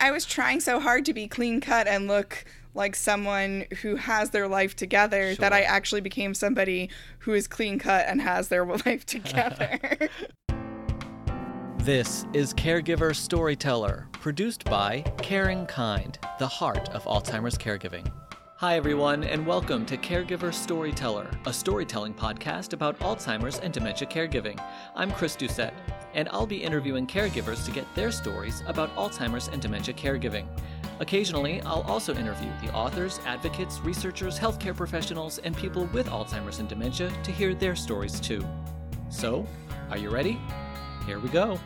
I was trying so hard to be clean cut and look like someone who has their life together that I actually became somebody who is clean cut and has their life together. This is Caregiver Storyteller, produced by CaringKind, the heart of Alzheimer's caregiving. Hi, everyone, and welcome to Caregiver Storyteller, a storytelling podcast about Alzheimer's and dementia caregiving. I'm Chris Doucette, and I'll be interviewing caregivers to get their stories about Alzheimer's and dementia caregiving. Occasionally, I'll also interview the authors, advocates, researchers, healthcare professionals, and people with Alzheimer's and dementia to hear their stories too. So, are you ready? Here we go.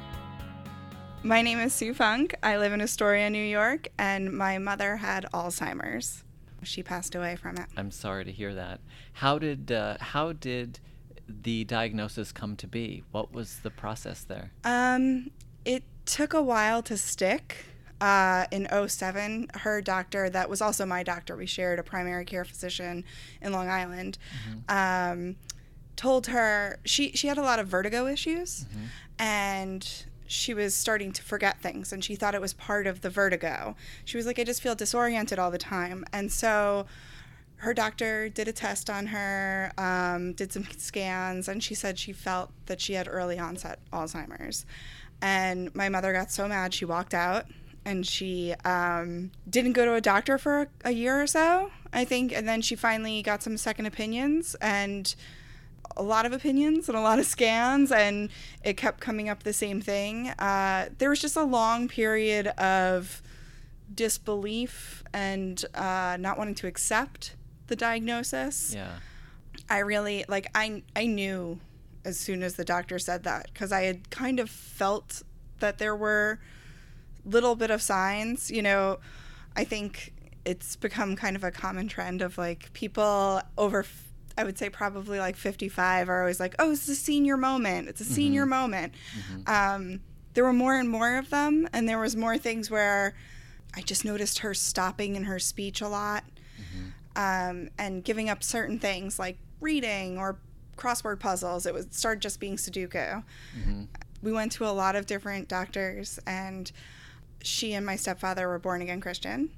my name is Sue Funk. I live in Astoria, New York, and my mother had Alzheimer's. She passed away from it. I'm sorry to hear that. How did uh, how did the diagnosis come to be? What was the process there? Um, it took a while to stick. Uh, in 07, her doctor, that was also my doctor, we shared a primary care physician in Long Island, um, told her she, she had a lot of vertigo issues and she was starting to forget things and she thought it was part of the vertigo. She was like, I just feel disoriented all the time. And so her doctor did a test on her, um, did some scans, and she said she felt that she had early onset Alzheimer's. And my mother got so mad, she walked out and she um, didn't go to a doctor for a, year or so, I think. And then she finally got some second opinions and a lot of opinions and a lot of scans, and it kept coming up the same thing. Uh, there was just a long period of disbelief and uh, not wanting to accept the diagnosis. Yeah. I really like I I knew as soon as the doctor said that because I had kind of felt that there were little bit of signs. You know, I think it's become kind of a common trend of like people over. I would say probably like 55 are always like, oh, it's a senior moment. It's a mm-hmm. senior moment. Mm-hmm. Um, there were more and more of them, and there was more things where I just noticed her stopping in her speech a lot mm-hmm. um, and giving up certain things like reading or crossword puzzles. It would start just being Sudoku. We went to a lot of different doctors, and she and my stepfather were born again Christian.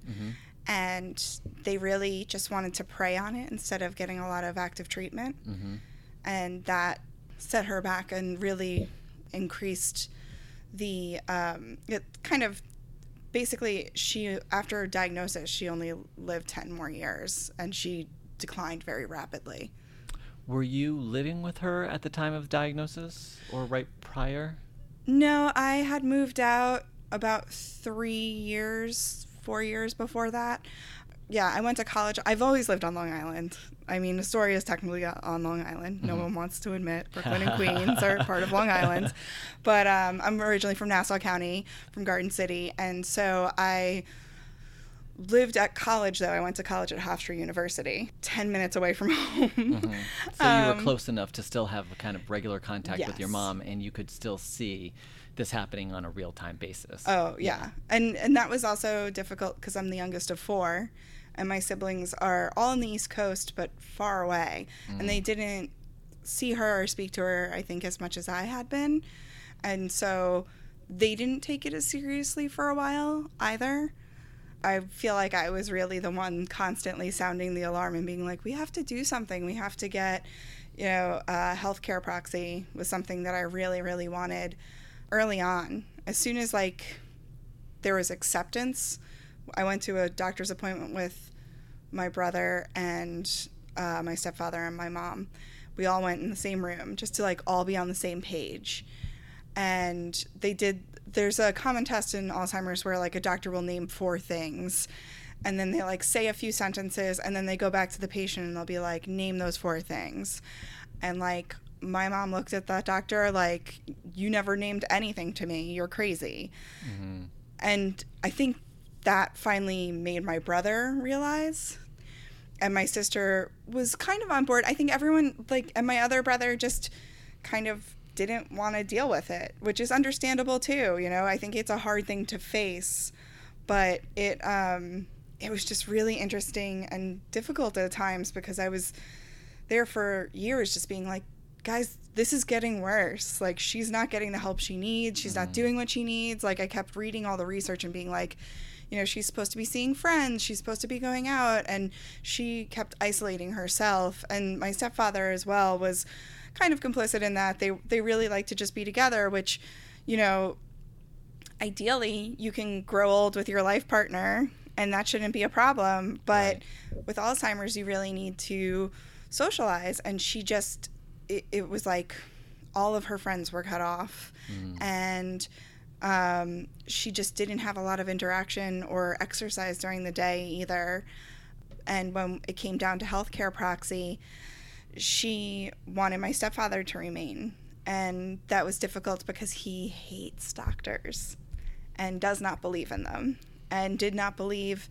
And they really just wanted to pray on it instead of getting a lot of active treatment. And that set her back and really increased the, um, it kind of basically she after diagnosis she only lived 10 more years and she declined very rapidly Were you living with her at the time of diagnosis or right prior? no i had moved out about three years four years before that. Yeah i went to college. I've always lived on long island. I mean astoria is technically on long island. No one wants to admit brooklyn and queens are part of long island. But um, i'm originally from nassau county from garden city. And so i lived at college though. I went to college at hofstra university 10 minutes away from home. So you were Um, close enough to still have a kind of regular contact with your mom, and you could still see this happening on a real time basis. Oh yeah, and and that was also difficult because I'm the youngest of four, and my siblings are all on the East Coast but far away, and they mm. didn't see her or speak to her. I think as much as I had been, and so they didn't take it as seriously for a while either. I feel like I was really the one constantly sounding the alarm and being like, we have to do something. We have to get, you know, a healthcare proxy was something that I really, really wanted early on. As soon as like there was acceptance, I went to a doctor's appointment with my brother and uh, my stepfather and my mom. We all went in the same room just to like all be on the same page. And they did, there's a common test in Alzheimer's where like a doctor will name four things and then they like say a few sentences and then they go back to the patient and they'll be like, name those four things. And like, my mom looked at that doctor like, you never named anything to me. You're crazy. And I think that finally made my brother realize. And my sister was kind of on board. I think everyone, like, and my other brother just kind of didn't want to deal with it, which is understandable too. You know, I think it's a hard thing to face, but it, um, it was just really interesting and difficult at times because I was there for years just being like, guys, this is getting worse. Like, she's not getting the help she needs. She's not mm. doing what she needs. Like, I kept reading all the research and being like, you know, she's supposed to be seeing friends. She's supposed to be going out. And she kept isolating herself. And my stepfather, as well, was kind of complicit in that. They, they really like to just be together, which, you know, ideally you can grow old with your life partner and that shouldn't be a problem. But Right. with Alzheimer's, you really need to socialize. And she just, it, it was like all of her friends were cut off. And um, she just didn't have a lot of interaction or exercise during the day either. And when it came down to healthcare proxy, she wanted my stepfather to remain. And that was difficult because he hates doctors and does not believe in them and did not believe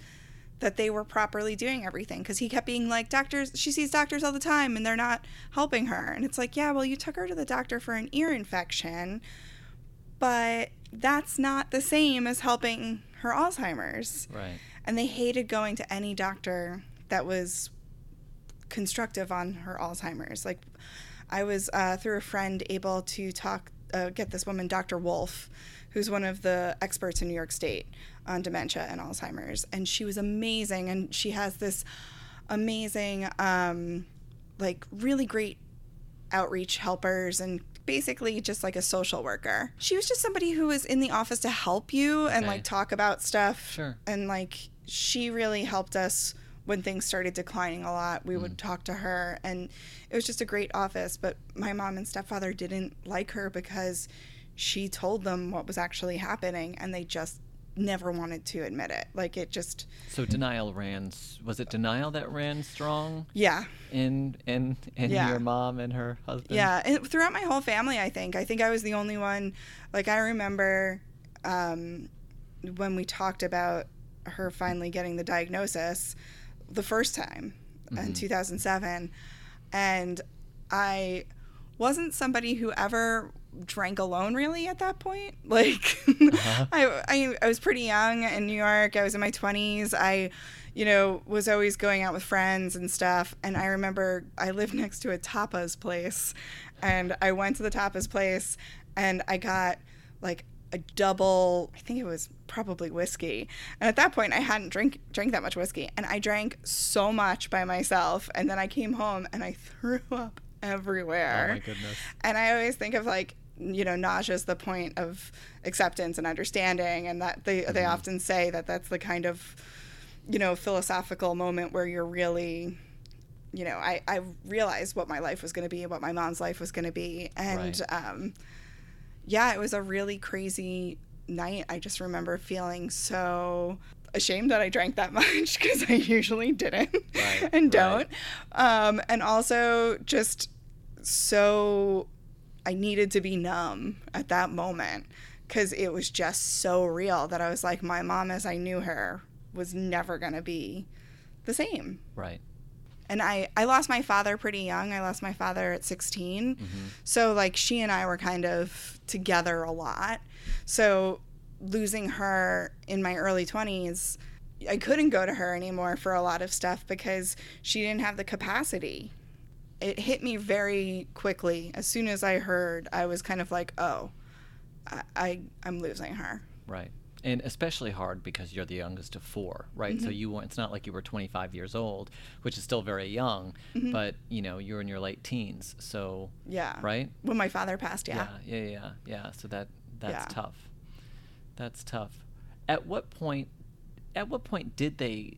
that they were properly doing everything because he kept being like doctors she sees doctors all the time and they're not helping her and it's like yeah well you took her to the doctor for an ear infection but that's not the same as helping her alzheimer's Right. and they hated going to any doctor that was constructive on her Alzheimer's. Like, I was uh, through a friend able to talk, uh, get this woman, Dr. Wolf, who's one of the experts in New York State on dementia and Alzheimer's, and she was amazing. And she has this amazing, um, like, really great outreach helpers and basically just like a social worker. She was just somebody who was in the office to help you and like talk about stuff. Sure. And like she really helped us when things started declining a lot. We would talk to her and it was just a great office, but my mom and stepfather didn't like her because she told them what was actually happening and they just never wanted to admit it. Like it just So denial ran. Was it denial that ran strong yeah. in in in Yeah. your mom and her husband? Yeah, and throughout my whole family, I think. I think I was the only one. Like I remember um, when we talked about her finally getting the diagnosis the first time in 2007, and I wasn't somebody who ever drank alone really at that point. Like uh-huh. I, I i was pretty young in new york. I was in my 20s i you know was always going out with friends and stuff. And i remember i lived next to a tapas place and i went to the tapas place and i got like a double i think it was probably whiskey. And at that point i hadn't drink drank that much whiskey. And i drank so much by myself. And then i came home and i threw up everywhere. Oh my goodness. and I always think of like, you know, nausea is the point of acceptance and understanding, and that they they often say that that's the kind of, you know, philosophical moment where you're really, you know, I I realized what my life was going to be, what my mom's life was going to be, and Right. um, yeah, it was a really crazy night. I just remember feeling so ashamed that I drank that much because I usually didn't Right, and don't. Um, and also just so I needed to be numb at that moment because it was just so real that I was like, my mom as I knew her was never going to be the same. Right. And I, I lost my father pretty young. I lost my father at 16. Mm-hmm. So, like, she and I were kind of together a lot. So, losing her in my early 20s, I couldn't go to her anymore for a lot of stuff because she didn't have the capacity. It hit me very quickly. As soon as I heard, I was kind of like, oh, I, I, I'm losing her. Right. And especially hard because you're the youngest of four, right? Mm-hmm. So you weren't, it's not like you were 25 years old, which is still very young, Mm-hmm. but you know, you're in your late teens. So, Yeah. right? When my father passed, yeah. Yeah, yeah, yeah, yeah. So that that's Yeah. tough. That's tough. At what point at what point did they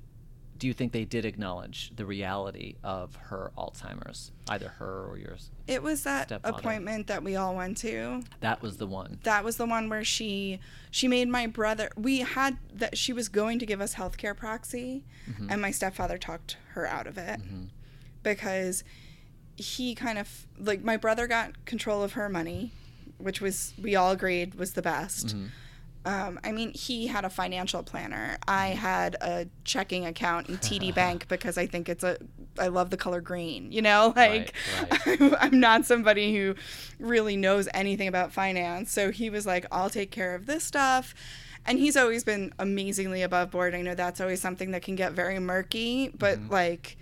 do you think they did acknowledge the reality of her Alzheimer's, either her or yours? It was that Stepfather. appointment that we all went to. That was the one. that was the one where she she made my brother we had that she was going to give us healthcare proxy mm-hmm. and my stepfather talked her out of it mm-hmm. because he kind of like my brother got control of her money which was we all agreed was the best mm-hmm. Um, I mean, he had a financial planner. I had a checking account in TD Bank because I think it's a. I love the color green. You know, like right. I'm, I'm not somebody who really knows anything about finance. So he was like, "I'll take care of this stuff," and he's always been amazingly above board. I know that's always something that can get very murky, but like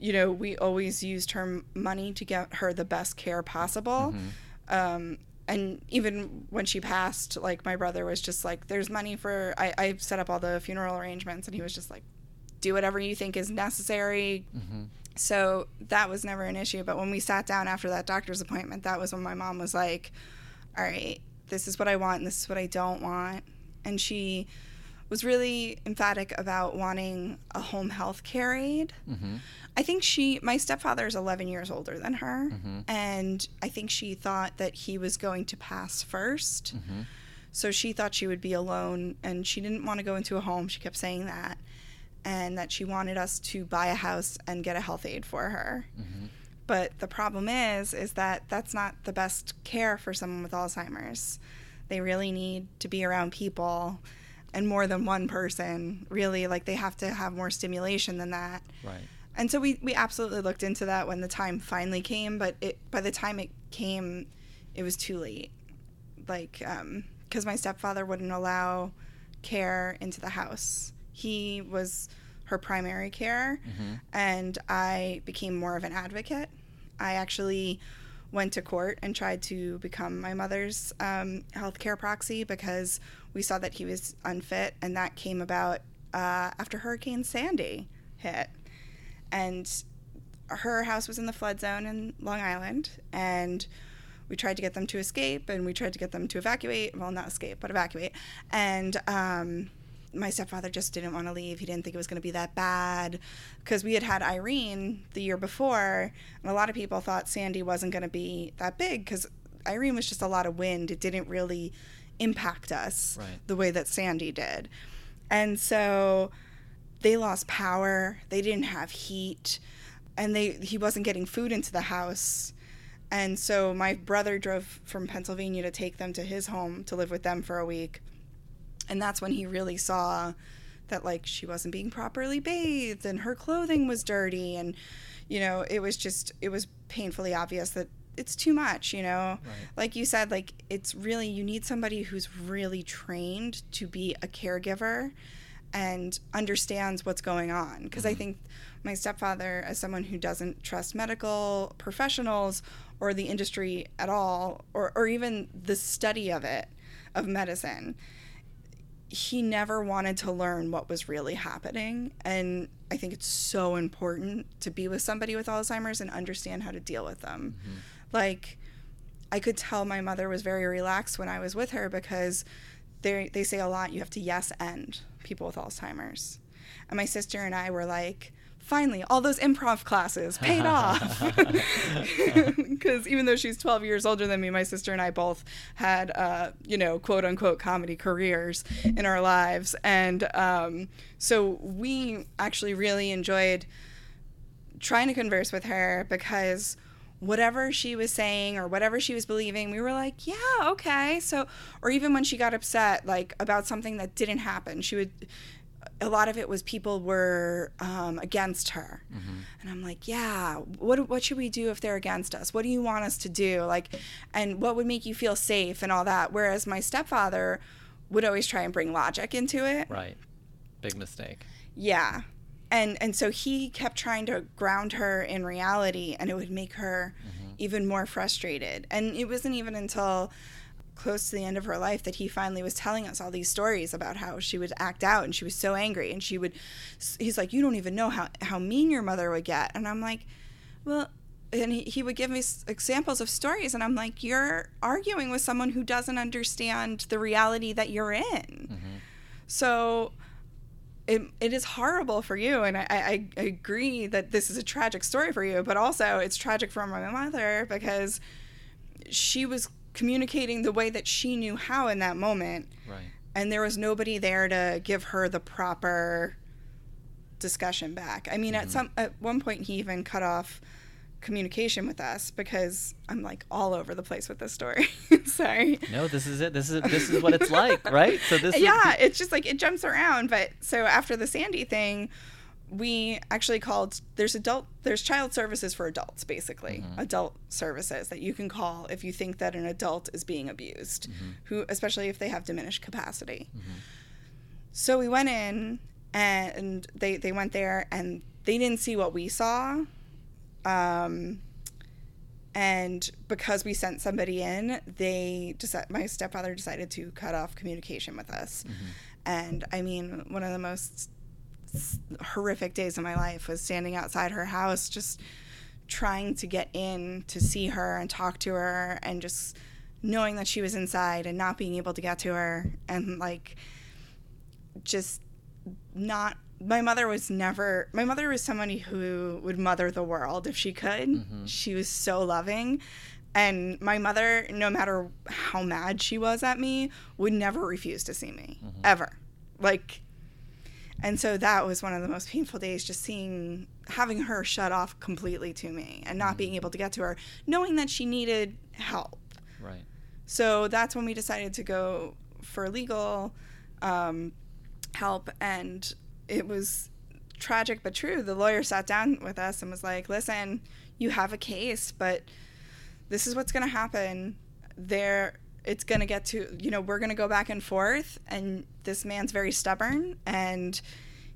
you know, we always used her money to get her the best care possible. Um, and even when she passed, like my brother was just like, "There's money for." I, I set up all the funeral arrangements, and he was just like, "Do whatever you think is necessary." Mm-hmm. So that was never an issue. But when we sat down after that doctor's appointment, that was when my mom was like, "All right, this is what I want, and this is what I don't want," and she was really emphatic about wanting a home health care aide. Mm-hmm. I think she, my stepfather is 11 years older than her, mm-hmm. and I think she thought that he was going to pass 1st mm-hmm. So she thought she would be alone, and she didn't want to go into a home. She kept saying that, and that she wanted us to buy a house and get a health aide for her. But the problem is, is that that's not the best care for someone with Alzheimer's. They really need to be around people and more than one person. Really, like they have to have more stimulation than that. Right. And so we, we absolutely looked into that when the time finally came, but it by the time it came, it was too late. Like, because my stepfather wouldn't allow care into the house. He was her primary care, and I became more of an advocate. I actually went to court and tried to become my mother's um, health care proxy because we saw that he was unfit, and that came about uh, after Hurricane Sandy hit and her house was in the flood zone in Long Island, and we tried to get them to escape, and we tried to get them to evacuate. Well, not escape, but evacuate. And um, my stepfather just didn't want to leave. He didn't think it was going to be that bad because we had had Irene the year before, and a lot of people thought Sandy wasn't going to be that big because Irene was just a lot of wind. It didn't really impact us Right. the way that Sandy did. And so they lost power. They didn't have heat, and they he wasn't getting food into the house. And so my brother drove from Pennsylvania to take them to his home to live with them for a week. And that's when he really saw that like she wasn't being properly bathed and her clothing was dirty and you know, it was just it was painfully obvious that it's too much, you know. Like you said like it's really you need somebody who's really trained to be a caregiver and understands what's going on. Because I mm-hmm. think my stepfather as someone who doesn't trust medical professionals or the industry at all or or even the study of it of medicine he never wanted to learn what was really happening. And i think it's so important to be with somebody with alzheimer's and understand how to deal with them mm-hmm. Like i could tell my mother was very relaxed when i was with her because they they say a lot you have to yes and people with alzheimer's. And my sister and i were like finally all those improv classes paid off. Because even though she's 12 years older than me my sister and i both had uh, you know quote unquote comedy careers in our lives. And um, so we actually really enjoyed trying to converse with her because whatever she was saying or whatever she was believing we were like yeah okay. So or even when she got upset like about something that didn't happen she would a lot of it was people were um, against her. And i'm like yeah what, what should we do if they're against us? What do you want us to do? Like and what would make you feel safe and all that? Whereas my stepfather would always try and bring logic into it. Right. Big mistake. yeah. And and so he kept trying to ground her in reality and it would make her mm-hmm. even more frustrated. And it wasn't even until close to the end of her life that he finally was telling us all these stories about how she would act out and she was so angry and she would he's like you don't even know how how mean your mother would get. And I'm like, well, and he, he would give me examples of stories and i'm like you're arguing with someone who doesn't understand the reality that you're in mm-hmm. so it, it is horrible for you and I, I, I agree that this is a tragic story for you but also it's tragic for my mother because she was communicating the way that she knew how in that moment Right. and there was nobody there to give her the proper discussion back. I mean, at mm-hmm. some at one point he even cut off communication with us because I'm like all over the place with this story. Sorry. No, this is it. This is this is what it's like, right? So this yeah, it's just like it jumps around. But so after the Sandy thing, we actually called there's adult there's child services for adults basically mm-hmm. adult services that you can call if you think that an adult is being abused mm-hmm. who especially if they have diminished capacity mm-hmm. so we went in and they they went there and they didn't see what we saw. Um, and because we sent somebody in, they decided, my stepfather decided to cut off communication with us. Mm-hmm. And I mean, one of the most horrific days of my life was standing outside her house, just trying to get in to see her and talk to her, and just knowing that she was inside and not being able to get to her, and like just not. My mother was never. My mother was somebody who would mother the world if she could. Mm-hmm. She was so loving. And my mother, no matter how mad she was at me, would never refuse to see me, mm-hmm. ever. Like, and so that was one of the most painful days, just seeing, having her shut off completely to me and not being mm-hmm. able to get to her, knowing that she needed help. Right. So that's when we decided to go for legal um, help. And it was tragic but true. The lawyer sat down with us and was like, listen, you have a case, but this is what's going to happen. There, it's going to get to, you know, we're going to go back and forth. And this man's very stubborn and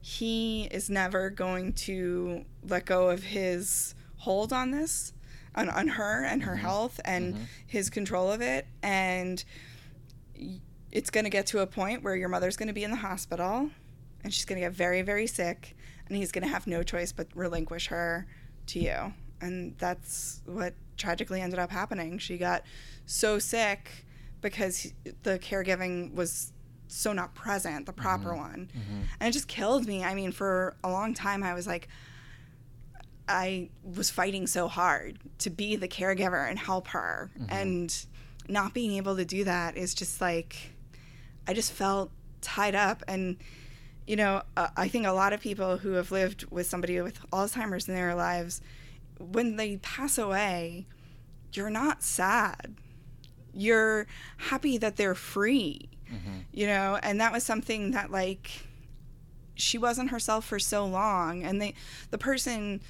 he is never going to let go of his hold on this on, on her and her mm-hmm. health and mm-hmm. his control of it and it's going to get to a point where your mother's going to be in the hospital and she's going to get very very sick and he's going to have no choice but relinquish her to you. And that's what tragically ended up happening. She got so sick because he- the caregiving was so not present the proper mm-hmm. one. Mm-hmm. And it just killed me. I mean for a long time i was like I was fighting so hard to be the caregiver and help her. Mm-hmm. And not being able to do that is just like, I just felt tied up. And, you know, uh, I think a lot of people who have lived with somebody with Alzheimer's in their lives, when they pass away, you're not sad. You're happy that they're free, you know? And that was something that, like, she wasn't herself for so long. And they, the person,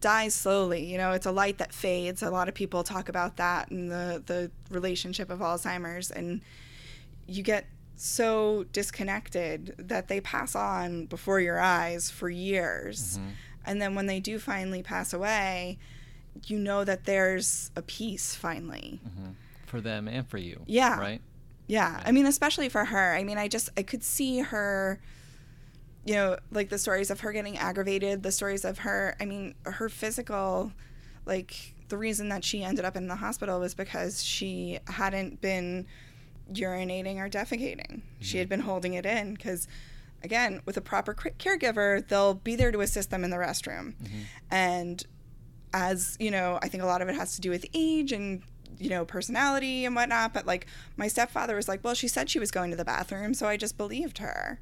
dies slowly. You know, it's a light that fades. A lot of people talk about that and the the relationship of Alzheimer's and you get so disconnected that they pass on before your eyes for years. Mm-hmm. And then when they do finally pass away, you know that there's a peace finally. Mm-hmm. For them and for you. Yeah. Right. Yeah. I mean, especially for her. I mean, I just I could see her you know, like the stories of her getting aggravated, the stories of her, I mean, her physical like the reason that she ended up in the hospital was because she hadn't been urinating or defecating. She had mm-hmm. been holding it in cuz again, with a proper caregiver, they'll be there to assist them in the restroom. Mm-hmm. And as you know, I think a lot of it has to do with age and you know personality and whatnot. But like my stepfather was like, well, she said she was going to the bathroom, so I just believed her,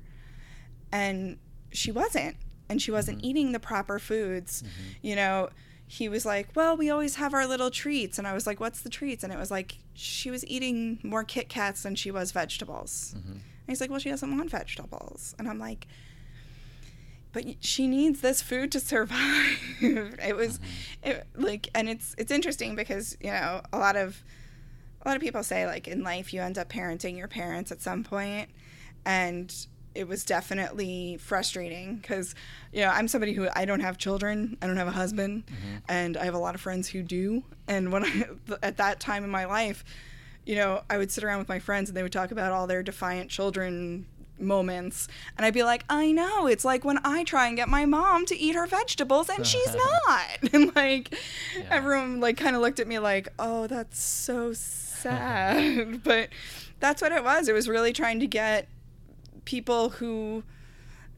and she wasn't, and she wasn't mm-hmm. eating the proper foods. You know, he was like, well, we always have our little treats, and I was like, what's the treats? And it was like she was eating more Kit Kats than she was vegetables. Mm-hmm. And he's like, well, she doesn't want vegetables, and I'm like but she needs this food to survive. it was, mm-hmm. it, like, and it's it's interesting because you know a lot of a lot of people say like in life you end up parenting your parents at some point, and it was definitely frustrating because you know I'm somebody who I don't have children, I don't have a husband, mm-hmm. and I have a lot of friends who do, and when I at that time in my life. You know, I would sit around with my friends and they would talk about all their defiant children moments and I'd be like, I know, it's like when I try and get my mom to eat her vegetables and she's not. And like Yeah. everyone like kind of looked at me like, "Oh, that's so sad." but that's what it was. It was really trying to get people who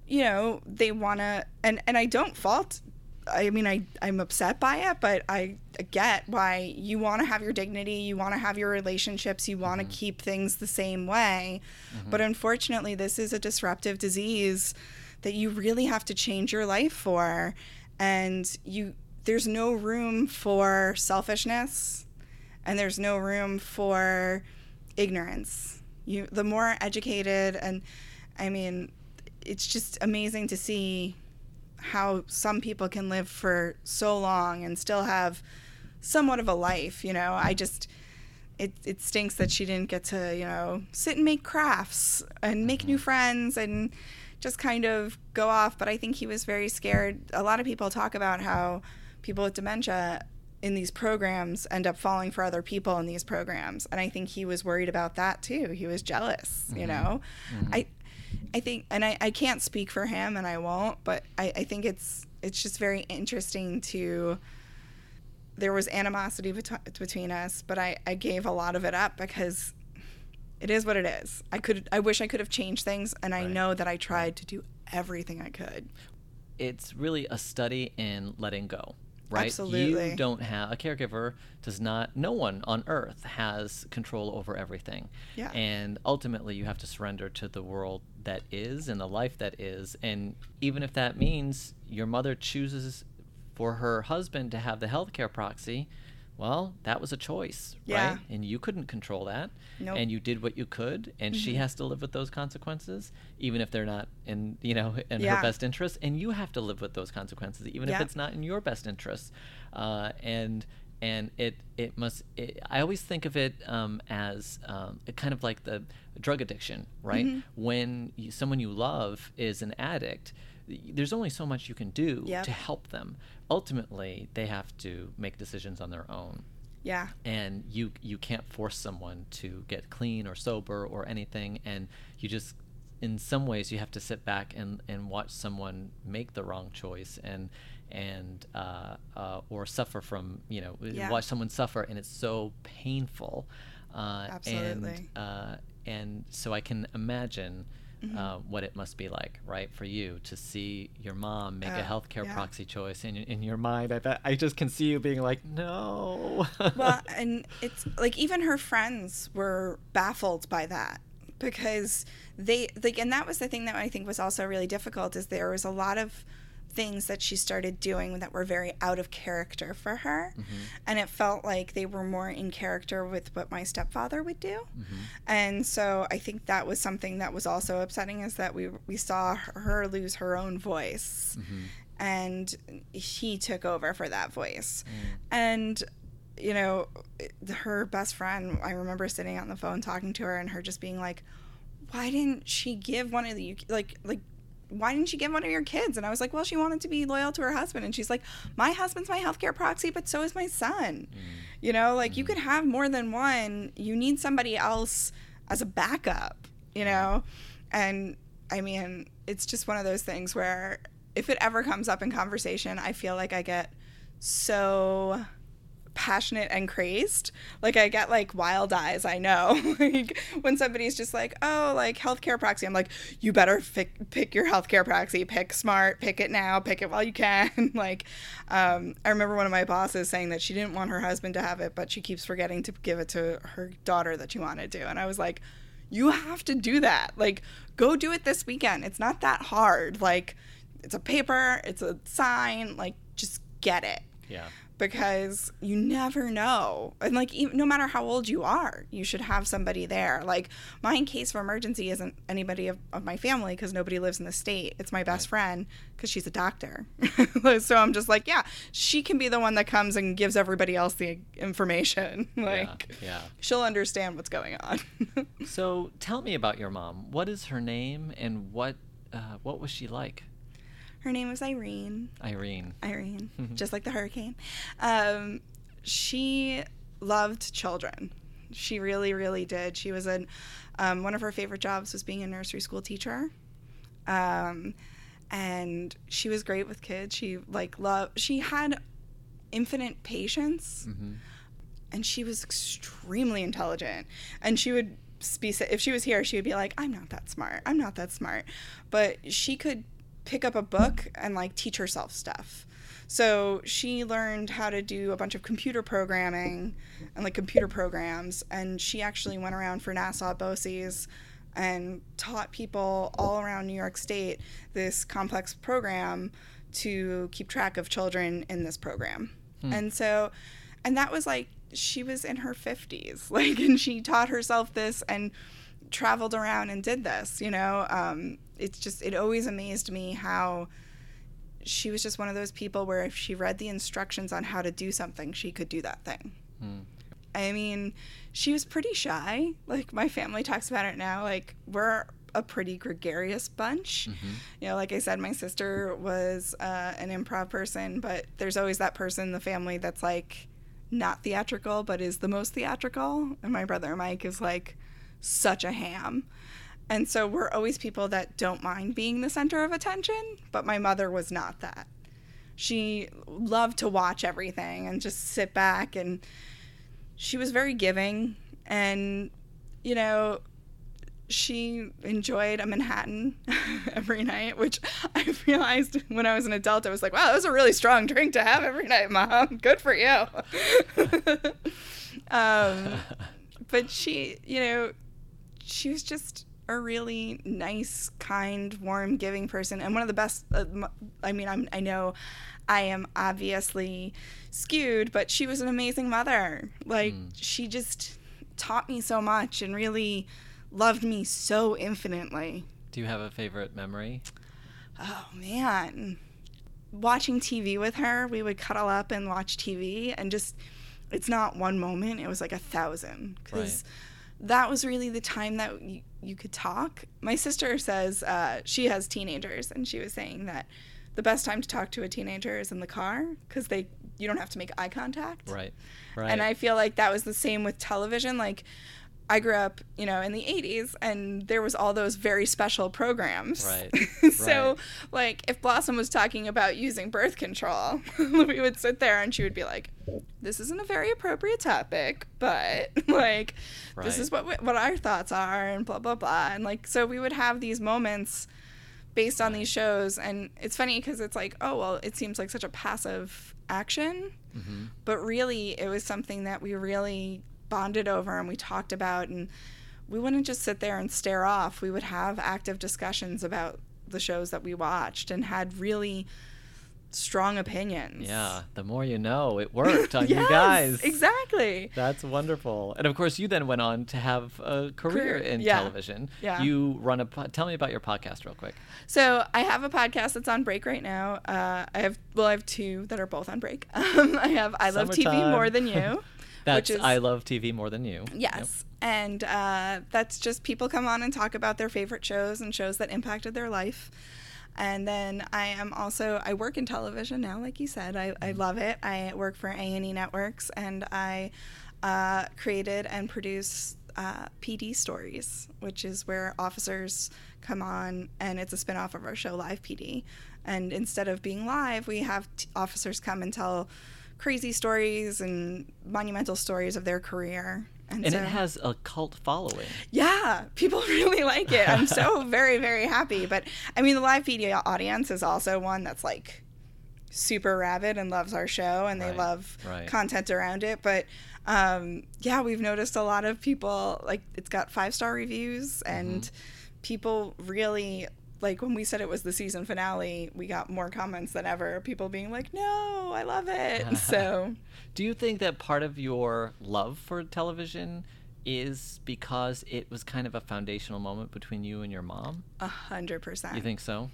you know, they want to and and I don't fault I mean, I I'm upset by it, but I get why you want to have your dignity, you want to have your relationships, you want to mm-hmm. keep things the same way. Mm-hmm. But unfortunately, this is a disruptive disease that you really have to change your life for, and you there's no room for selfishness, and there's no room for ignorance. You the more educated and I mean, it's just amazing to see how some people can live for so long and still have somewhat of a life, you know. I just it it stinks that she didn't get to, you know, sit and make crafts and make new mm-hmm. friends and just kind of go off. But I think he was very scared. A lot of people talk about how people with dementia in these programs end up falling for other people in these programs and i think he was worried about that too he was jealous you mm-hmm. know i mm-hmm. I think and I, I can't speak for him and i won't but I, I think it's it's just very interesting to there was animosity bet- between us but I, I gave a lot of it up because it is what it is. I could i wish i could have changed things and i Right. know that i tried to do everything i could. It's really a study in letting go right Absolutely. you don't have a caregiver does not no one on earth has control over everything Yeah. and ultimately you have to surrender to the world that is and the life that is and even if that means your mother chooses for her husband to have the healthcare proxy well that was a choice Yeah. right and you couldn't control that Nope. and you did what you could and she has to live with those consequences even if they're not in you know in Yeah. her best interest and you have to live with those consequences even if it's not in your best interest uh, and and it it must it, i always think of it um, as um, kind of like the drug addiction right Mm-hmm. when you, someone you love is an addict there's only so much you can do Yep. to help them ultimately they have to make decisions on their own yeah and you you can't force someone to get clean or sober or anything and you just in some ways you have to sit back and, and watch someone make the wrong choice and and uh, uh, or suffer from you know Yeah. watch someone suffer and it's so painful uh, Absolutely. and uh, and so I can imagine Mm-hmm. uh, what it must be like, right, for you to see your mom make a Uh, healthcare yeah. proxy choice, and in your mind, I bet I just can see you being like, no. well, and it's like even her friends were baffled by that because they like, and that was the thing that I think was also really difficult is there was a lot of things that she started doing that were very out of character for her, mm-hmm. and it felt like they were more in character with what my stepfather would do, mm-hmm. and so I think that was something that was also upsetting is that we we saw her lose her own voice. Mm-hmm. And he took over for that voice. Mm. And you know, her best friend, I remember sitting on the phone talking to her and her just being like, "Why didn't she give one of the like like why didn't she give one of your kids?" And I was like, "Well, she wanted to be loyal to her husband." And she's like, "My husband's my healthcare proxy, but so is my son." Mm. You know, like you mm-hmm. could have more than one. You need somebody else as a backup, you know? And I mean, it's just one of those things where if it ever comes up in conversation, I feel like I get so passionate and crazed. Like I get like wild eyes, I know. like when somebody's just like, "Oh, like healthcare proxy." I'm like, "You better pick your healthcare proxy. Pick smart, pick it now, pick it while you can." like um, I remember one of my bosses saying that she didn't want her husband to have it, but she keeps forgetting to give it to her daughter that she wanted to. And I was like, "You have to do that. Like go do it this weekend. It's not that hard. Like it's a paper, it's a sign, like just get it." yeah. Because you never know. And like, even, no matter how old you are, you should have somebody there. Like, my case of emergency isn't anybody of, of my family because nobody lives in the state. It's my best friend because she's a doctor. so I'm just like, yeah, she can be the one that comes and gives everybody else the information. like, yeah, yeah. she'll understand what's going on. So tell me about your mom. What is her name and what uh, what was she like? Her name was Irene. Irene. Irene, just like the hurricane. Um, she loved children. She really, really did. She was an um, one of her favorite jobs was being a nursery school teacher, um, and she was great with kids. She like loved. She had infinite patience, hmm and she was extremely intelligent. And she would be if she was here, she would be like, "I'm not that smart. I'm not that smart," but she could pick up a book and like teach herself stuff. So she learned how to do a bunch of computer programming and like computer programs, and she actually went around for Nassau BOCES and taught people all around New York State this complex program to keep track of children in this program. Hmm. And so, and that was like she was in her 50s, like, and she taught herself this and traveled around and did this, you know. Um, it's just, it always amazed me how she was just one of those people where if she read the instructions on how to do something, she could do that thing. Hmm. I mean, she was pretty shy. Like my family talks about it now. Like we're a pretty gregarious bunch. You know, like I said, my sister was uh, an improv person, but there's always that person in the family that's like not theatrical, but is the most theatrical. And my brother Mike is like such a ham. And so we're always people that don't mind being the center of attention, but my mother was not that. She loved to watch everything and just sit back and she was very giving and you know she enjoyed a Manhattan every night, which I realized when I was an adult, I was like, wow, that was a really strong drink to have every night, mom. Good for you. um, but she, you know, she was just a really nice, kind, warm, giving person, and one of the best. Uh, I mean, I'm, I know I am obviously skewed, but she was an amazing mother. Like, mm. she just taught me so much and really loved me so infinitely. Do you have a favorite memory? Oh, man. Watching TV with her, we would cuddle up and watch TV, and just, it's not one moment, it was like a thousand. Because. Right that was really the time that you, you could talk. My sister says uh, she has teenagers, and she was saying that the best time to talk to a teenager is in the car because they you don't have to make eye contact. Right. Right. And I feel like that was the same with television. Like I grew up, you know, in the 80s and there was all those very special programs. Right. so, right. like if Blossom was talking about using birth control, we would sit there and she would be like, "This isn't a very appropriate topic, but like right. this is what we, what our thoughts are and blah blah blah." And like so we would have these moments based on these shows and it's funny because it's like, "Oh, well, it seems like such a passive action." Mm-hmm. But really, it was something that we really bonded over and we talked about and we wouldn't just sit there and stare off. We would have active discussions about the shows that we watched and had really strong opinions. Yeah, the more you know, it worked on yes, you guys. Exactly. That's wonderful. And of course, you then went on to have a career, career in yeah. television. Yeah. You run a. Tell me about your podcast real quick. So I have a podcast that's on break right now. Uh, I have well, I have two that are both on break. Um, I have I Love TV More Than You. That's is, I love TV more than you. Yes. Yep. And uh, that's just people come on and talk about their favorite shows and shows that impacted their life. And then I am also I work in television now, like you said. I, I mm-hmm. love it. I work for A and E Networks, and I uh, created and produce uh, PD Stories, which is where officers come on, and it's a spinoff of our show Live PD. And instead of being live, we have t- officers come and tell crazy stories and monumental stories of their career. And, and so, it has a cult following. Yeah, people really like it. I'm so very, very happy. But I mean, the Live PD audience is also one that's like super rabid and loves our show and they right, love right. content around it. But um, yeah, we've noticed a lot of people like it's got five star reviews and mm-hmm. people really like when we said it was the season finale, we got more comments than ever. People being like, "No, I love it." so, do you think that part of your love for television is because it was kind of a foundational moment between you and your mom? A hundred percent. You think so?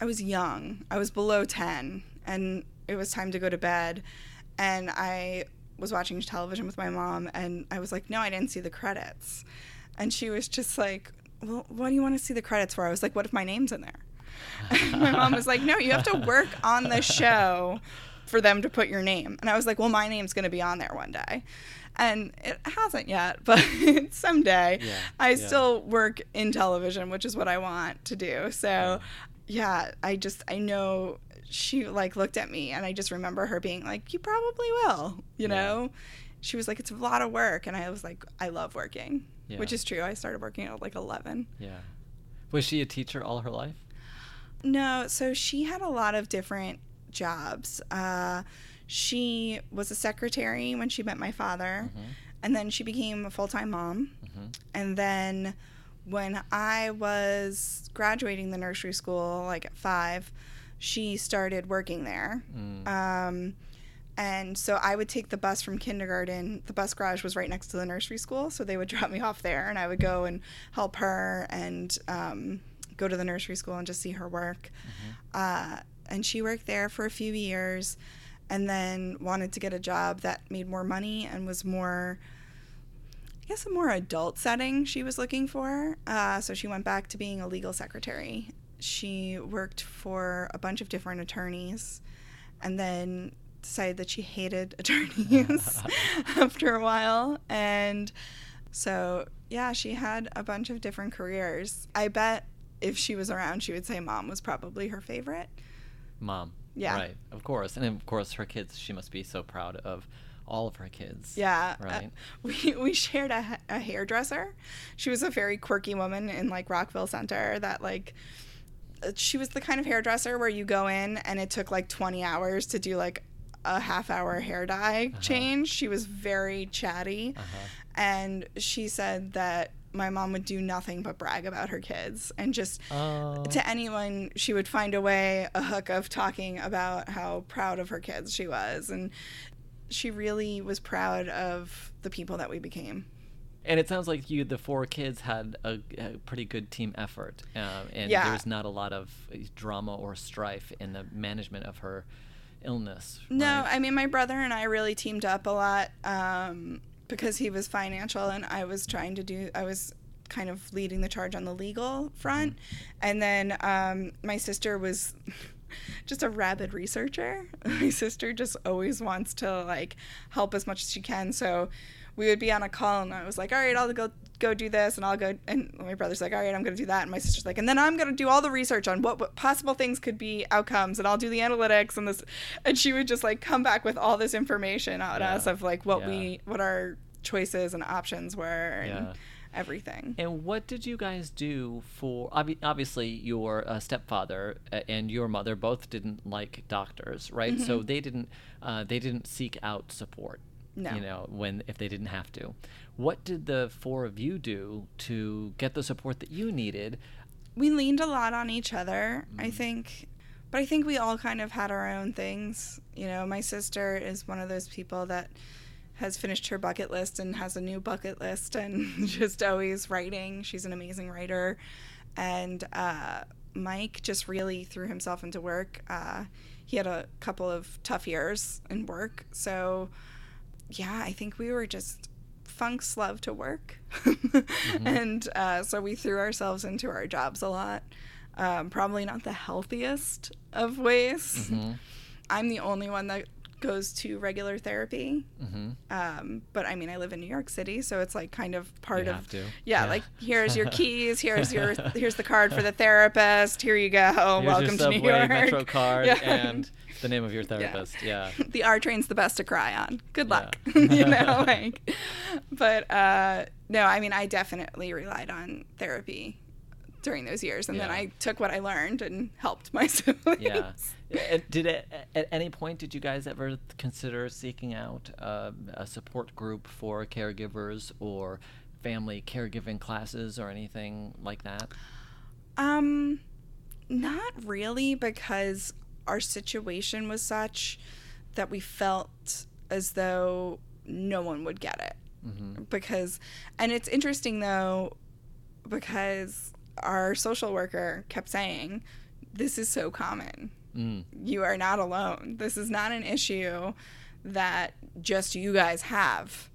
I was young. I was below ten, and it was time to go to bed, and I was watching television with my mom, and I was like, "No, I didn't see the credits," and she was just like well, what do you want to see the credits for? I was like, what if my name's in there? my mom was like, no, you have to work on the show for them to put your name. And I was like, well, my name's going to be on there one day. And it hasn't yet, but someday yeah, I yeah. still work in television, which is what I want to do. So, yeah, I just, I know she like looked at me and I just remember her being like, you probably will, you yeah. know? She was like, it's a lot of work. And I was like, I love working yeah. which is true. I started working at like 11. Yeah. Was she a teacher all her life? No, so she had a lot of different jobs. Uh, she was a secretary when she met my father, mm-hmm. and then she became a full time mom. Mm-hmm. And then when I was graduating the nursery school, like at five, she started working there. Mm. Um, and so I would take the bus from kindergarten. The bus garage was right next to the nursery school, so they would drop me off there, and I would go and help her and um, go to the nursery school and just see her work. Mm-hmm. Uh, and she worked there for a few years, and then wanted to get a job that made more money and was more I guess, a more adult setting she was looking for. Uh, so she went back to being a legal secretary. She worked for a bunch of different attorneys and then decided that she hated attorneys after a while. And so, yeah, she had a bunch of different careers. I bet if she was around, she would say mom was probably her favorite. Mom. Yeah. Right. Of course. And of course, her kids, she must be so proud of all of her kids. Yeah. uh, Right. we, we shared a, a hairdresser. She was a very quirky woman in like Rockville Centre that like uh, she was the kind of hairdresser where you go in and it took like 20 hours to do like a half hour hair dye change. She was very chatty. Uh-huh. And she said that my mom would do nothing but brag about her kids and just Oh. to anyone she would find a way a hook of talking about how proud of her kids she was and she really was proud of the people that we became And it sounds like you, the four kids, had a, a pretty good team effort, uh, and Yeah. there was not a lot of drama or strife in the management of her illness. no right? i mean my brother and i really teamed up a lot um, because he was financial and i was trying to do i was kind of leading the charge on the legal front and then um, my sister was just a rabid researcher my sister just always wants to like help as much as she can so we would be on a call and i was like all right i'll go go do this and i'll go and my brother's like all right i'm going to do that and my sister's like and then i'm going to do all the research on what, what possible things could be outcomes and i'll do the analytics and this and she would just like come back with all this information on Yeah. us of like what Yeah. we what our choices and options were and Yeah. everything And what did you guys do for? obvi- Obviously, your uh, stepfather uh, and your mother both didn't like doctors, right? So Mm-hmm. they didn't. Uh, they didn't seek out support. No. You know, when if they didn't have to, what did the four of you do to get the support that you needed? we leaned a lot on each other i Mm. think but i think we all kind of had our own things you know my sister is one of those people that has finished her bucket list and has a new bucket list and just always writing she's an amazing writer and uh, mike just really threw himself into work uh, he had a couple of tough years in work so yeah i think we were just Funks love to work. And uh, so we threw ourselves into our jobs a lot um, probably not the healthiest of ways. Mhm. i'm the only one that goes to regular therapy Mm-hmm. um, but i mean i live in new york city so it's like kind of part You of have to. yeah, Yeah. like here's your keys here's your here's the card for the therapist here you go Here's welcome to new york Metro card Yeah. and the name of your therapist. Yeah. the R train's the best to cry on. Good Yeah. luck. you know, like but uh no, I mean I definitely relied on therapy during those years and then I took what I learned and helped my siblings. Yeah. Did it, at any point did you guys ever consider seeking out uh, a support group for caregivers or family caregiving classes or anything like that? Um not really because our situation was such that we felt as though no one would get it. Mm-hmm. because and it's interesting though because our social worker kept saying this is so common. Mm. you are not alone. This is not an issue that just you guys have.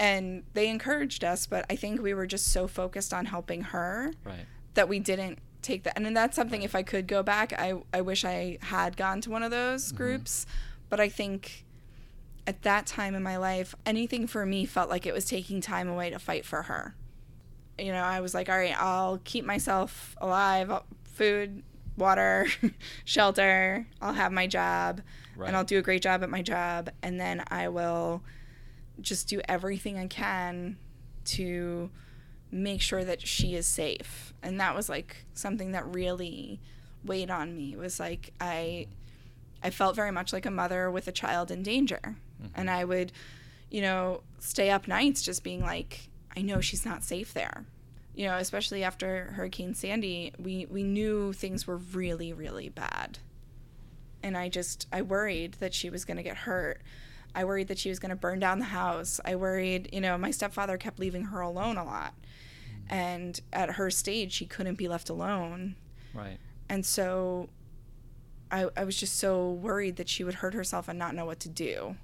And they encouraged us but i think we were just so focused on helping her Right. that we didn't take that and then that's something if i could go back i, I wish i had gone to one of those groups but i think at that time in my life anything for me felt like it was taking time away to fight for her you know i was like all right i'll keep myself alive I'll- food water shelter i'll have my job Right. and i'll do a great job at my job and then i will just do everything i can to make sure that she is safe. And that was like something that really weighed on me. It was like i i felt very much like a mother with a child in danger. Mm-hmm. And i would you know stay up nights just being like i know she's not safe there you know especially after hurricane sandy we we knew things were really really bad. And i just i worried that she was going to get hurt. I worried that she was going to burn down the house. I worried you know my stepfather kept leaving her alone a lot. Mm. And at her stage she couldn't be left alone. Right. and so I, I was just so worried that she would hurt herself and not know what to do.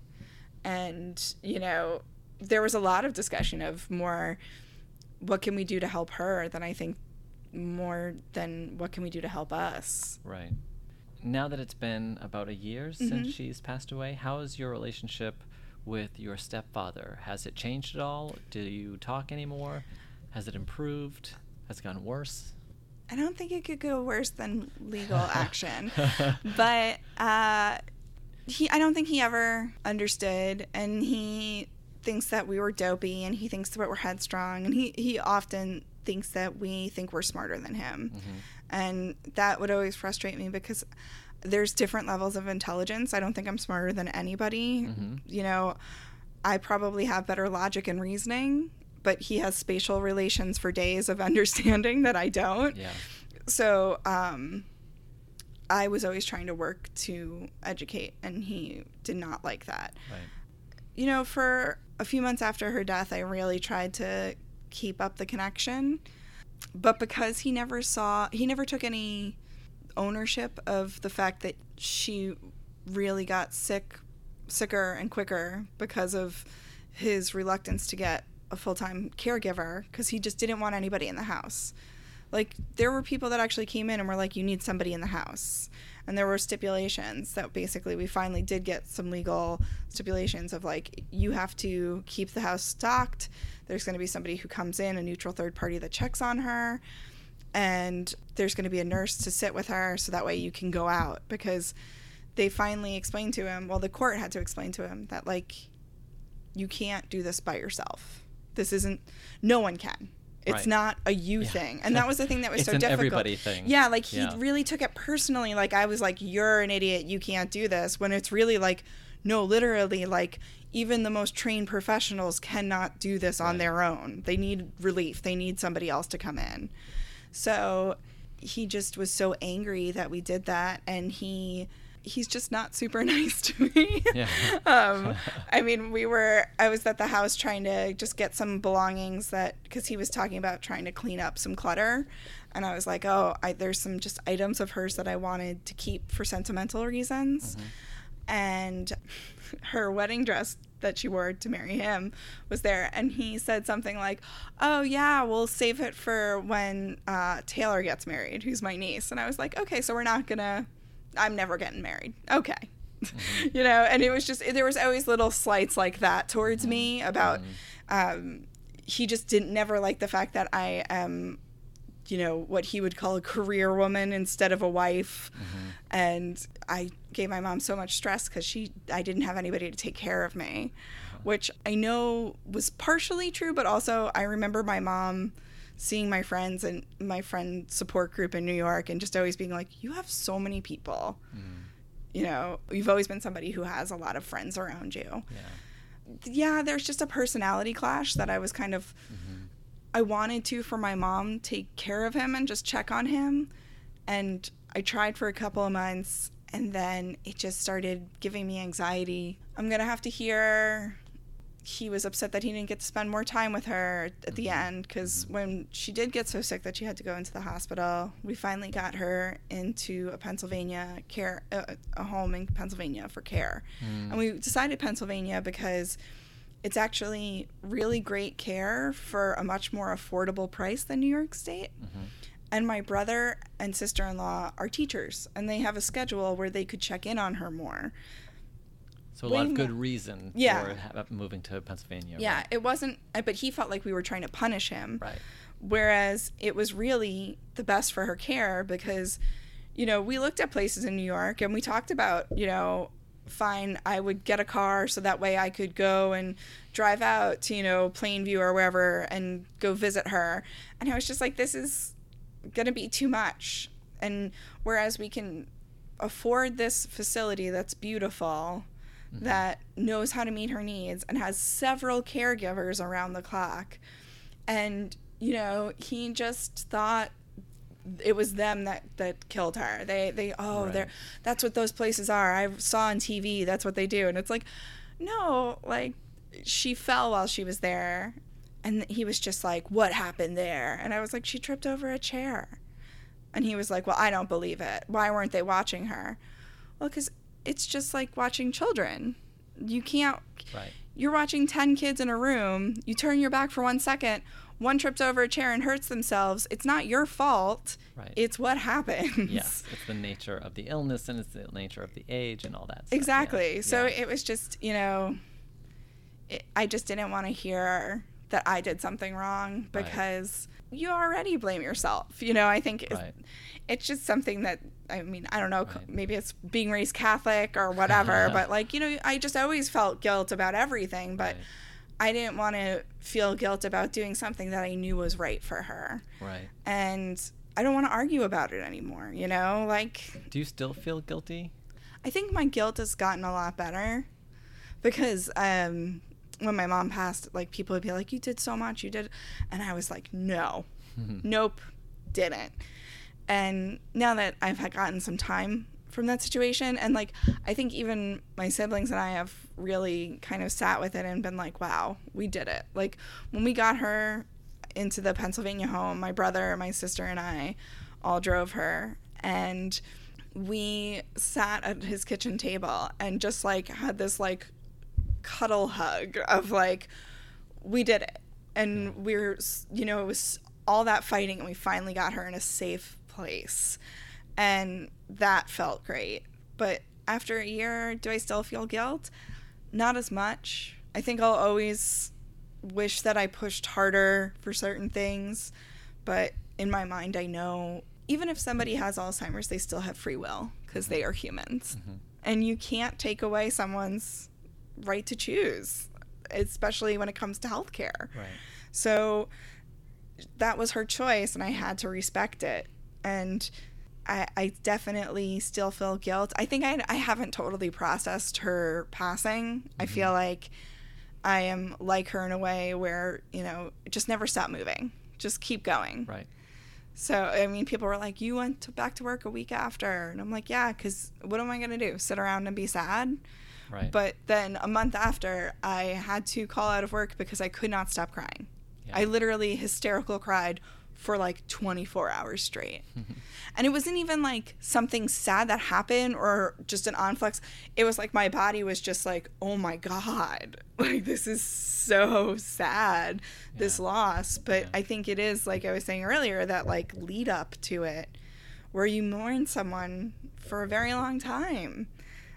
And you know there was a lot of discussion of more what can we do to help her than I think more than what can we do to help us. Right. Now that it's been about a year Mm-hmm. since she's passed away, how is your relationship with your stepfather? Has it changed at all? Do you talk anymore? Has it improved? Has it gotten worse? I don't think it could go worse than legal action. but uh, he, I don't think he ever understood, and he thinks that we were dopey, and he thinks that we're headstrong, and he he often thinks that we think we're smarter than him, and that would always frustrate me because there's different levels of intelligence. I don't think I'm smarter than anybody. You know, I probably have better logic and reasoning. But he has spatial relations for days of understanding that I don't Yeah. so um, I was always trying to work to educate, and he did not like that. Right. You know, for a few months after her death, I really tried to keep up the connection, but because he never saw, he never took any ownership of the fact that she really got sick, sicker and quicker because of his reluctance to get a full time caregiver because he just didn't want anybody in the house. Like there were people that actually came in and were like you need somebody in the house and there were stipulations that basically we finally did get some legal stipulations of like you have to keep the house stocked. There's going to be somebody who comes in a neutral third party that checks on her. And there's going to be a nurse to sit with her so that way you can go out. Because they finally explained to him well the court had to explain to him that like you can't do this by yourself. This isn't no one can it's Right. not a you Yeah. thing and that was the thing that was It's so an difficult everybody thing. yeah like he Yeah. really took it personally like i was like you're an idiot you can't do this when it's really like no literally like even the most trained professionals cannot do this on Right. their own they need relief they need somebody else to come in so he just was so angry that we did that and he he's just not super nice to me. Yeah. um I mean, we were I was at the house trying to just get some belongings that cuz he was talking about trying to clean up some clutter and I was like, "Oh, I, there's some just items of hers that I wanted to keep for sentimental reasons." And her wedding dress that she wore to marry him was there and he said something like oh yeah we'll save it for when uh, taylor gets married who's my niece and i was like okay so we're not gonna i'm never getting married. Okay. Mm-hmm. You know and it was just there was always little slights like that towards mm-hmm. me about mm-hmm. um, he just didn't never like the fact that i am you know what he would call a career woman instead of a wife. And i gave my mom so much stress because she i didn't have anybody to take care of me uh-huh. which i know was partially true but also i remember my mom seeing my friends and my friend support group in new york and just always being like you have so many people. Mm. You know you've always been somebody who has a lot of friends around you. Yeah. yeah, there's just a personality clash that I was kind of mm-hmm. I wanted to for my mom take care of him and just check on him. And I tried for a couple of months and then it just started giving me anxiety. I'm going to have to hear he was upset that he didn't get to spend more time with her at the mm-hmm. end because mm-hmm. when she did get so sick that she had to go into the hospital, we finally got her into a Pennsylvania care, uh, a home in Pennsylvania for care. Mm. And we decided Pennsylvania because it's actually really great care for a much more affordable price than New York State. Mm-hmm. And my brother and sister in law are teachers, and they have a schedule where they could check in on her more. So a lot of good reason Yeah. for ha- moving to Pennsylvania. Yeah, right? it wasn't, uh, but he felt like we were trying to punish him. Right. Whereas it was really the best for her care because, you know, we looked at places in New York and we talked about, you know, fine, I would get a car so that way I could go and drive out to, you know, Plainview or wherever and go visit her. And I was just like, this is going to be too much. And whereas we can afford this facility that's beautiful, that knows how to meet her needs, and has several caregivers around the clock. And, you know, he just thought it was them that that killed her. They they oh Right. they're that's what those places are. I saw on TV that's what they do. And it's like no, like she fell while she was there. And he was just like, "What happened there?" And I was like, "She tripped over a chair." And he was like, "Well, I don't believe it. Why weren't they watching her?" Well, cuz it's just like watching children. You can't Right. you're watching 10 kids in a room, you turn your back for one second, one trips over a chair and hurts themselves. It's not your fault. Right. It's what happens. Yes, it's the nature of the illness and it's the nature of the age and all that. Stuff. yeah. Exactly. So Yeah. it was just, you know, it, I just didn't want to hear that I did something wrong Right. because you already blame yourself. You know, I think it's, Right. it's just something that, I mean, I don't know, Right. maybe it's being raised Catholic or whatever, but like, you know, I just always felt guilt about everything, but Right. I didn't want to feel guilt about doing something that I knew was right for her. Right. And I don't want to argue about it anymore, you know? Like, Do you still feel guilty? I think my guilt has gotten a lot better because um, when my mom passed, like people would be like, "You did so much, you did," and I was like, "No, nope, didn't." And now that I've had gotten some time from that situation, and like I think even my siblings and I have really kind of sat with it and been like, "Wow, we did it!" Like when we got her into the Pennsylvania home, my brother, my sister, and I all drove her, and we sat at his kitchen table and just like had this like cuddle hug of like we did it. And we're, you know it was all that fighting and we finally got her in a safe place. And that felt great. But after a year do i still feel guilt? Not as much. I think i'll always wish that i pushed harder for certain things. But in my mind i know even if somebody has alzheimer's they still have free will because they are humans. Mm-hmm. And you can't take away someone's right to choose especially when it comes to healthcare Right. so that was her choice, and I had to respect it. And I, I definitely still feel guilt. I think I, I haven't totally processed her passing. I feel mm-hmm. like I am like her in a way where, you know, just never stop moving, just keep going. Right. So, I mean, people were like, You went to back to work a week after. And I'm like, Yeah, because what am I going to do? Sit around and be sad? Right. But then a month after, I had to call out of work because I could not stop crying. Yeah. I literally hysterical cried for like 24 hours straight. and it wasn't even like something sad that happened or just an onflex. It was like my body was just like, oh my God, like this is so sad, this loss. But Yeah. I think it is, like I was saying earlier, that like lead up to it where you mourn someone for a very long time.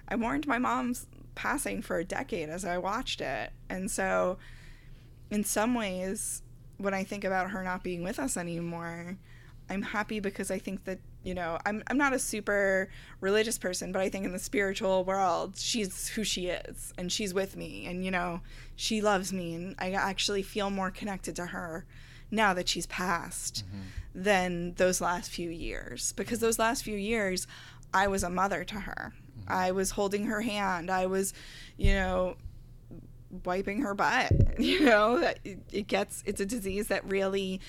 I mourned my mom's passing for a decade as I watched it. And so, in some ways, when I think about her not being with us anymore, I'm happy because I think that, you know, I'm, I'm not a super religious person, but I think in the spiritual world, she's who she is and she's with me and, you know, she loves me. And I actually feel more connected to her now that she's passed mm-hmm. than those last few years because those last few years I was a mother to her. I was holding her hand. I was, you know, wiping her butt. You know, it, it gets it's a disease that really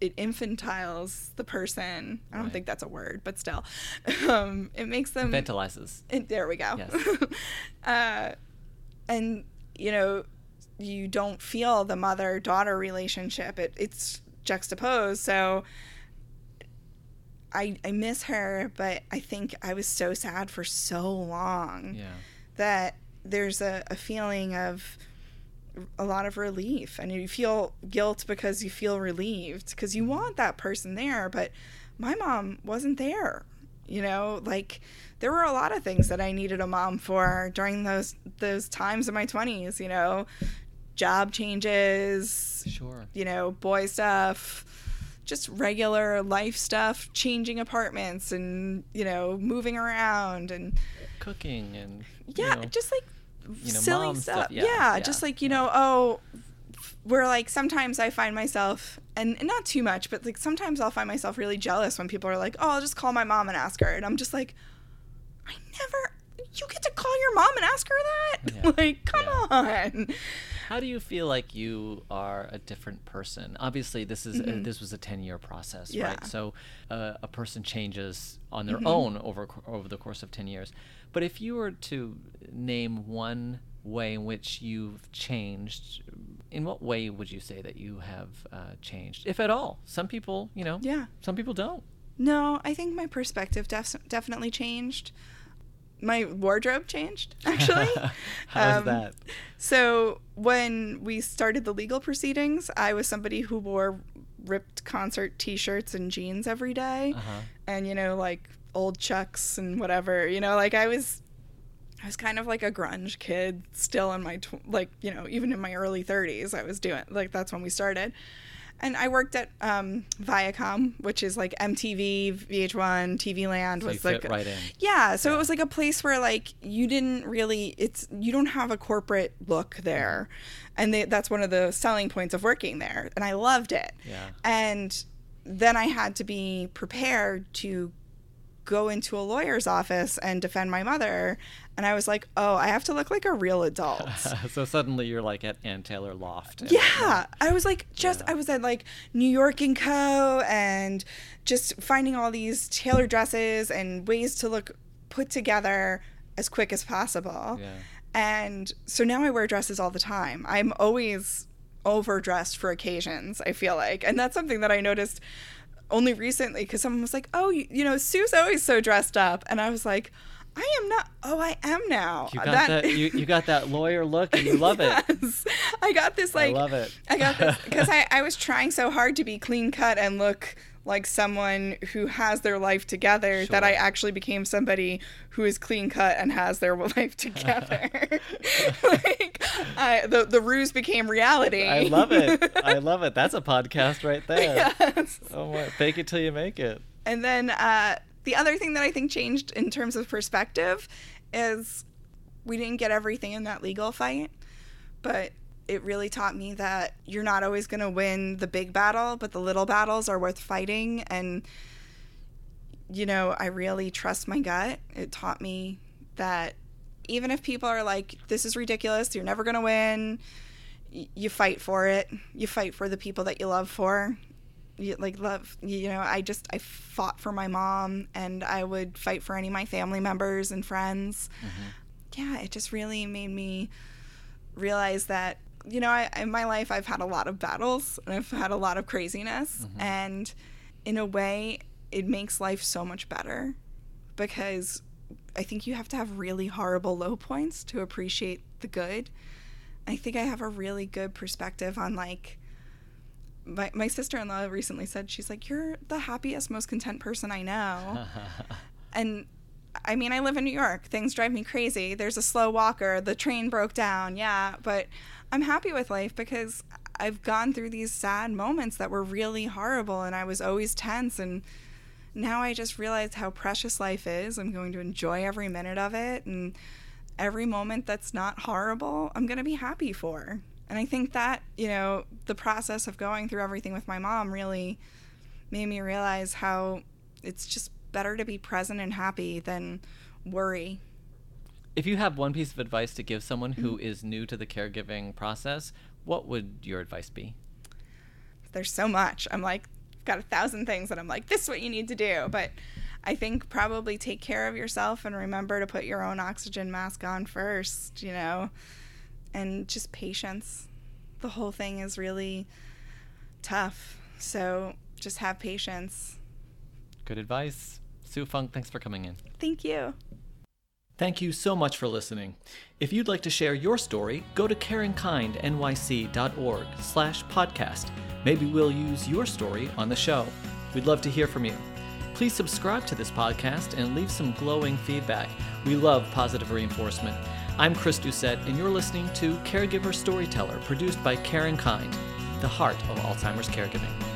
it infantiles the person. I don't Right. think that's a word, but still, um, it makes them Ventilizes. and there we go. Yes. uh, and you know, you don't feel the mother daughter relationship. It, it's juxtaposed. So I I miss her, but I think I was so sad for so long Yeah. that there's a, a feeling of a lot of relief and you feel guilt because you feel relieved because you want that person there but my mom wasn't there you know like there were a lot of things that i needed a mom for during those those times in my 20s you know job changes Sure. you know boy stuff just regular life stuff changing apartments and you know moving around and Cooking and you yeah, know, just like you know, silly stuff. stuff, Yeah, yeah, yeah, just like you yeah. know, oh, where like sometimes I find myself, and and not too much, but like sometimes I'll find myself really jealous when people are like, oh, I'll just call my mom and ask her, and I'm just like, I never. You get to call your mom and ask her that? Like, come on. How do you feel like you are a different person? Obviously, this is uh, this was a ten year process, Mm-hmm. Yeah. right? So uh, a person changes on Mm-hmm. their own over over the course of ten years. But if you were to name one way in which you've changed, in what way would you say that you have uh, changed, if at all? Some people, you know, Yeah. some people don't. No, I think my perspective def- definitely changed. my wardrobe changed actually. How's Um, that? So when we started the legal proceedings, I was somebody who wore ripped concert T-shirts and jeans every day, Uh-huh. and you know, like old chucks and whatever. You know, like I was, I was kind of like a grunge kid still in my tw- like you know even in my early thirties. I was doing like that's when we started. And I worked at um, Viacom, which is like MTV, VH1, TV Land So was like right in. yeah, so it was like a place where like you didn't really it's you don't have a corporate look there. And they, that's one of the selling points of working there and I loved it. Yeah. And then I had to be prepared to go into a lawyer's office and defend my mother and I was like, "Oh, I have to look like a real adult." so suddenly you're like at Ann Taylor Loft. Yeah, I was like just Yeah. I was at like New York and Co. and just finding all these tailored dresses and ways to look put together as quick as possible. Yeah. And so now I wear dresses all the time. I'm always overdressed for occasions. I feel like, and that's something that I noticed only recently because someone was like, "Oh, you, you know, Sue's always so dressed up," and I was like. I am not. Oh, I am now. You got that, you, you got that lawyer look and you love it. I got this like I love it. I got this because I, I was trying so hard to be clean cut and look like someone who has their life together that I actually became somebody who is clean cut and has their life together. like I, the the ruse became reality. I love it. I love it. That's a podcast right there. Yes. Oh my, fake it till you make it. And then uh, the other thing that I think changed in terms of perspective is we didn't get everything in that legal fight, but it really taught me that you're not always going to win the big battle, but the little battles are worth fighting. And, you know, I really trust my gut. It taught me that even if people are like, this is ridiculous, you're never going to win, y- you fight for it. You fight for the people that you love for you, like love you know i just i fought for my mom and i would fight for any of my family members and friends mm-hmm. yeah it just really made me realize that you know I, in my life i've had a lot of battles and i've had a lot of craziness. Mm-hmm. And in a way it makes life so much better because i think you have to have really horrible low points to appreciate the good. I think i have a really good perspective on like my, my sister-in-law recently said she's like you're the happiest most content person i know. And i mean i live in new york. Things drive me crazy. There's a slow walker. The train broke down. Yeah but i'm happy with life because i've gone through these sad moments that were really horrible and i was always tense and now i just realize how precious life is. I'm going to enjoy every minute of it and every moment that's not horrible i'm going to be happy for. And i think that you know the process of going through everything with my mom really made me realize how it's just better to be present and happy than worry. If you have one piece of advice to give someone who mm. is new to the caregiving process, what would your advice be? there's so much. I'm like got a thousand things that i'm like this is what you need to do. But i think probably take care of yourself and remember to put your own oxygen mask on first you know and just patience. The whole thing is really tough. So just have patience. Good advice. Sue Funk, thanks for coming in. thank you Thank you so much for listening. If you'd like to share your story, go to caringkindnyc.org slash podcast. Maybe we'll use your story on the show. We'd love to hear from you. Please subscribe to this podcast and leave some glowing feedback. We love positive reinforcement. I'm Chris Doucette, and you're listening to Caregiver Storyteller, produced by CaringKind, the heart of Alzheimer's caregiving.